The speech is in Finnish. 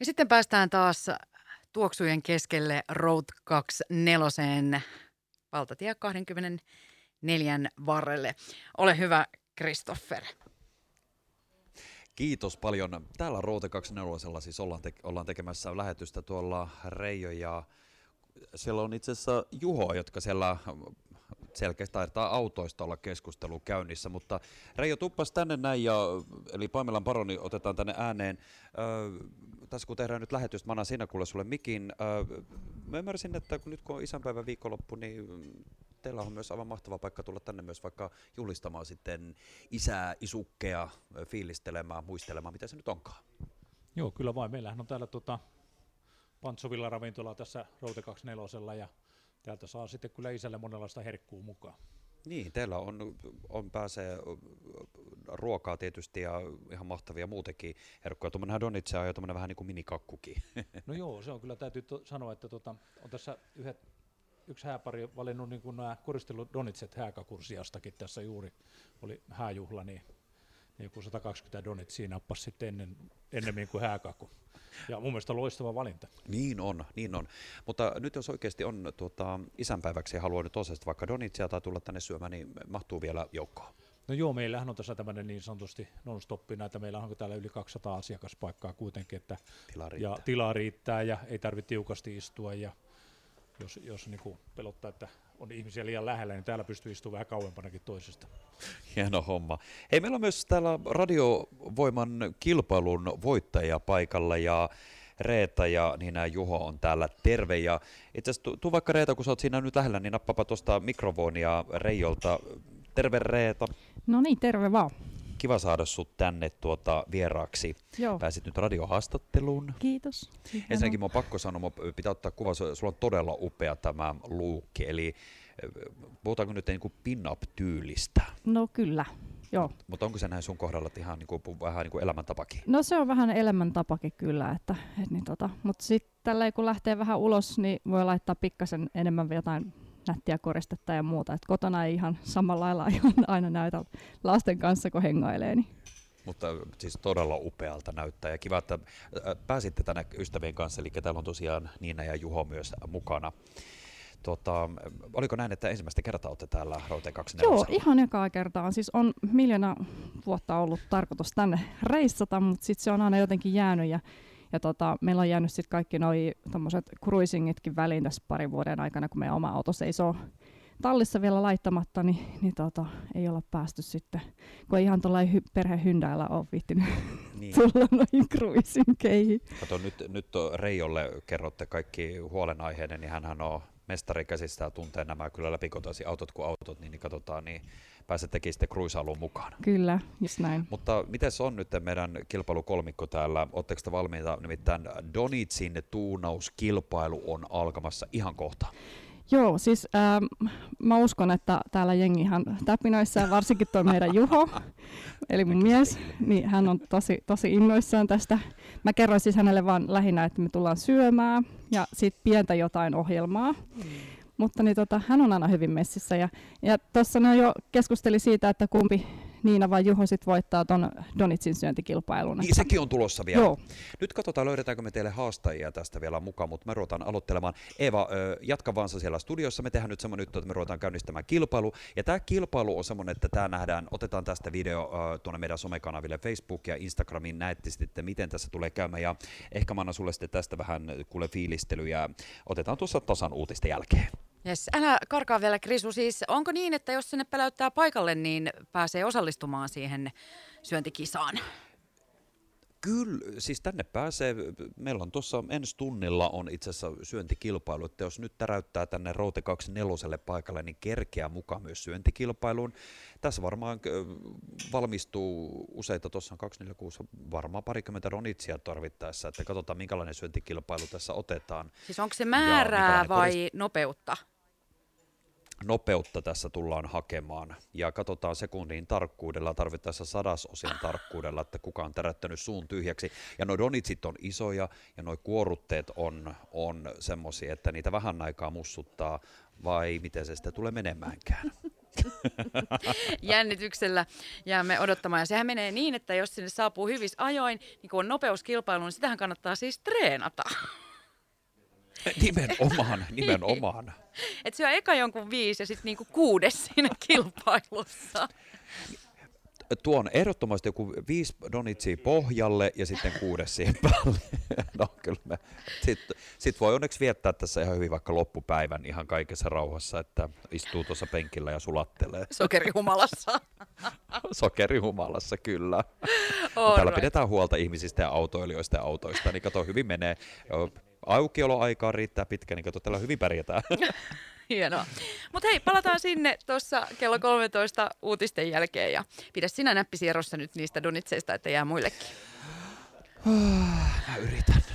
Ja sitten päästään taas tuoksujen keskelle Road 24 valtatie 24 varrelle. Ole hyvä, Christopher. Kiitos paljon. Täällä Route 24 siis ollaan, te- ollaan tekemässä lähetystä tuolla Reijo ja siellä on itse asiassa Juho, jotka siellä selkeästi taitaa autoista olla keskustelu käynnissä, mutta Reijo tuppas tänne näin, ja, eli Paimelan paroni otetaan tänne ääneen. Ö, tässä kun tehdään nyt lähetystä, mä annan siinä kuule sulle mikin. Ö, mä ymmärsin, että kun nyt kun on isänpäivän viikonloppu, niin teillä on myös aivan mahtava paikka tulla tänne myös vaikka juhlistamaan sitten isää, isukkeja, fiilistelemään, muistelemaan, mitä se nyt onkaan. Joo, kyllä vain. Meillähän on täällä tota, Pantsovilla ravintola tässä Route 24 ja täältä saa sitten kyllä isälle monenlaista herkkuu mukaan. Niin, teillä on, on pääsee ruokaa tietysti ja ihan mahtavia muutenkin herkkuja. Tuommoinen donitse on jo tuommoinen vähän niin kuin minikakkukin. No joo, se on kyllä täytyy to- sanoa, että tota, on tässä yhdet, yksi hääpari valinnut niin kuin nämä koristellut donitset hääkakursiastakin tässä juuri. Oli hääjuhla, niin niin joku 120 donitsia nappasi sitten ennen, ennemmin kuin hääkaku. Ja mun mielestä loistava valinta. Niin on, niin on. Mutta nyt jos oikeasti on tuota, isänpäiväksi ja haluaa nyt osasta vaikka donitsia tai tulla tänne syömään, niin mahtuu vielä joukkoon. No joo, meillähän on tässä tämmöinen niin sanotusti non-stoppi näitä. Meillä on täällä yli 200 asiakaspaikkaa kuitenkin, että Tila riittää. ja tilaa riittää ja ei tarvitse tiukasti istua ja jos, jos niin pelottaa, että on ihmisiä liian lähellä, niin täällä pystyy istumaan vähän kauempanakin toisesta. Hieno homma. Hei, meillä on myös täällä Radiovoiman kilpailun voittaja paikalla ja Reeta ja Niina Juho on täällä terve. Ja itse asiassa tuu vaikka Reeta, kun sä oot siinä nyt lähellä, niin nappapa tuosta mikrofonia Reijolta. Terve Reeta. No niin, terve vaan. Kiva saada sut tänne tuota vieraaksi. Joo, Pääsit nyt radiohaastatteluun. kiitos. Ensinnäkin mun on pakko sanoa, mun pitää ottaa kuva, su- sulla on todella upea tämä luukki, eli eh, puhutaanko nyt niin kuin pin-up-tyylistä, No kyllä, joo. mutta onko se näin sun kohdalla ihan niin kuin, vähän niin kuin elämäntapakin? No se on vähän elämäntapakin kyllä, että, et niin tota, mutta sitten tällä kun lähtee vähän ulos, niin voi laittaa pikkasen enemmän jotain nättiä koristetta ja muuta. Et kotona ei ihan samalla lailla ihan aina näytä lasten kanssa, kun hengailee. Niin. Mutta siis todella upealta näyttää ja kiva, että pääsitte tänne ystävien kanssa, eli täällä on tosiaan Niina ja Juho myös mukana. Tota, oliko näin, että ensimmäistä kertaa olette täällä Route 24? Joo, ihan ekaa kertaa. Siis on miljoona vuotta ollut tarkoitus tänne reissata, mutta sitten se on aina jotenkin jäänyt ja, ja tota, meillä on jäänyt sitten kaikki noi tommoset cruisingitkin väliin tässä parin vuoden aikana, kun meidän oma auto seisoo tallissa vielä laittamatta, niin, niin tota, ei olla päästy sitten, kun ei ihan tuollainen hy- perhehyndäillä ole viittinyt Niin. tulla noihin cruisingkeihin. Kato, nyt, nyt on Reijolle kerrotte kaikki huolenaiheiden, niin hänhän on mestari käsistä ja tuntee nämä kyllä läpikotaisi autot kuin autot, niin, niin katsotaan, niin pääsettekin sitten cruisailuun mukaan. Kyllä, just näin. Mutta miten se on nyt meidän kilpailukolmikko täällä? Oletteko te valmiita? Nimittäin Donitsin tuunauskilpailu on alkamassa ihan kohta. Joo, siis ähm, mä uskon, että täällä jengi ihan täpinöissään, varsinkin tuo meidän Juho, eli mun mies, niin hän on tosi, tosi innoissaan tästä. Mä kerroin siis hänelle vaan lähinnä, että me tullaan syömään ja sitten pientä jotain ohjelmaa. Mm. Mutta niin tota, hän on aina hyvin messissä. Ja, ja tuossa ne jo keskusteli siitä, että kumpi Niina vai Juho sit voittaa ton Donitsin syöntikilpailun. Niin sekin on tulossa vielä. Joo, Nyt katsotaan, löydetäänkö me teille haastajia tästä vielä mukaan, mutta me ruvetaan aloittelemaan. Eeva, ö, jatka vaan siellä studiossa. Me tehdään nyt semmoinen juttu, että me ruvetaan käynnistämään kilpailu. Ja tämä kilpailu on semmoinen, että tämä nähdään, otetaan tästä video tuonne meidän somekanaville Facebook ja Instagramiin. Näette sitten, miten tässä tulee käymään. Ja ehkä mä annan sulle sitten tästä vähän kuule fiilistelyä. Otetaan tuossa tasan uutisten jälkeen. Yes, älä karkaa vielä Krisu. Siis onko niin, että jos sinne päläyttää paikalle, niin pääsee osallistumaan siihen syöntikisaan? Kyllä, siis tänne pääsee. Meillä on tuossa ensi tunnilla on itse asiassa syöntikilpailu, että jos nyt täräyttää tänne Route 24 paikalle, niin kerkeää mukaan myös syöntikilpailuun. Tässä varmaan valmistuu useita, tuossa on 246, varmaan parikymmentä donitsia tarvittaessa, että katsotaan minkälainen syöntikilpailu tässä otetaan. Siis onko se määrää vai korist- nopeutta? Nopeutta tässä tullaan hakemaan ja katsotaan sekunnin tarkkuudella, tarvittaessa sadasosin tarkkuudella, että kuka on tärättänyt suun tyhjäksi. Ja nuo donitsit on isoja ja nuo kuorutteet on, on semmoisia, että niitä vähän aikaa mussuttaa vai miten se sitten tulee menemäänkään. Jännityksellä jäämme odottamaan. Ja sehän menee niin, että jos sinne saapuu hyvissä ajoin, niin kun on nopeuskilpailu, niin sitähän kannattaa siis treenata. Nimenomaan, nimenomaan. Että syö eka jonkun viisi ja sitten niinku kuudes siinä kilpailussa. Tuo on ehdottomasti joku viisi donitsia pohjalle ja sitten kuudes siihen päälle. No kyllä me. Sitten sit voi onneksi viettää tässä ihan hyvin vaikka loppupäivän ihan kaikessa rauhassa, että istuu tuossa penkillä ja sulattelee. Sokerihumalassa. Sokerihumalassa, kyllä. All Täällä right. pidetään huolta ihmisistä ja autoilijoista ja autoista, niin kato hyvin menee. Aukioloaikaa riittää pitkä, niin kato täällä hyvin pärjätään. Hienoa. Mutta hei, palataan sinne tuossa kello 13 uutisten jälkeen ja pidä sinä näppisi erossa nyt niistä donitseista, että jää muillekin. Mä yritän.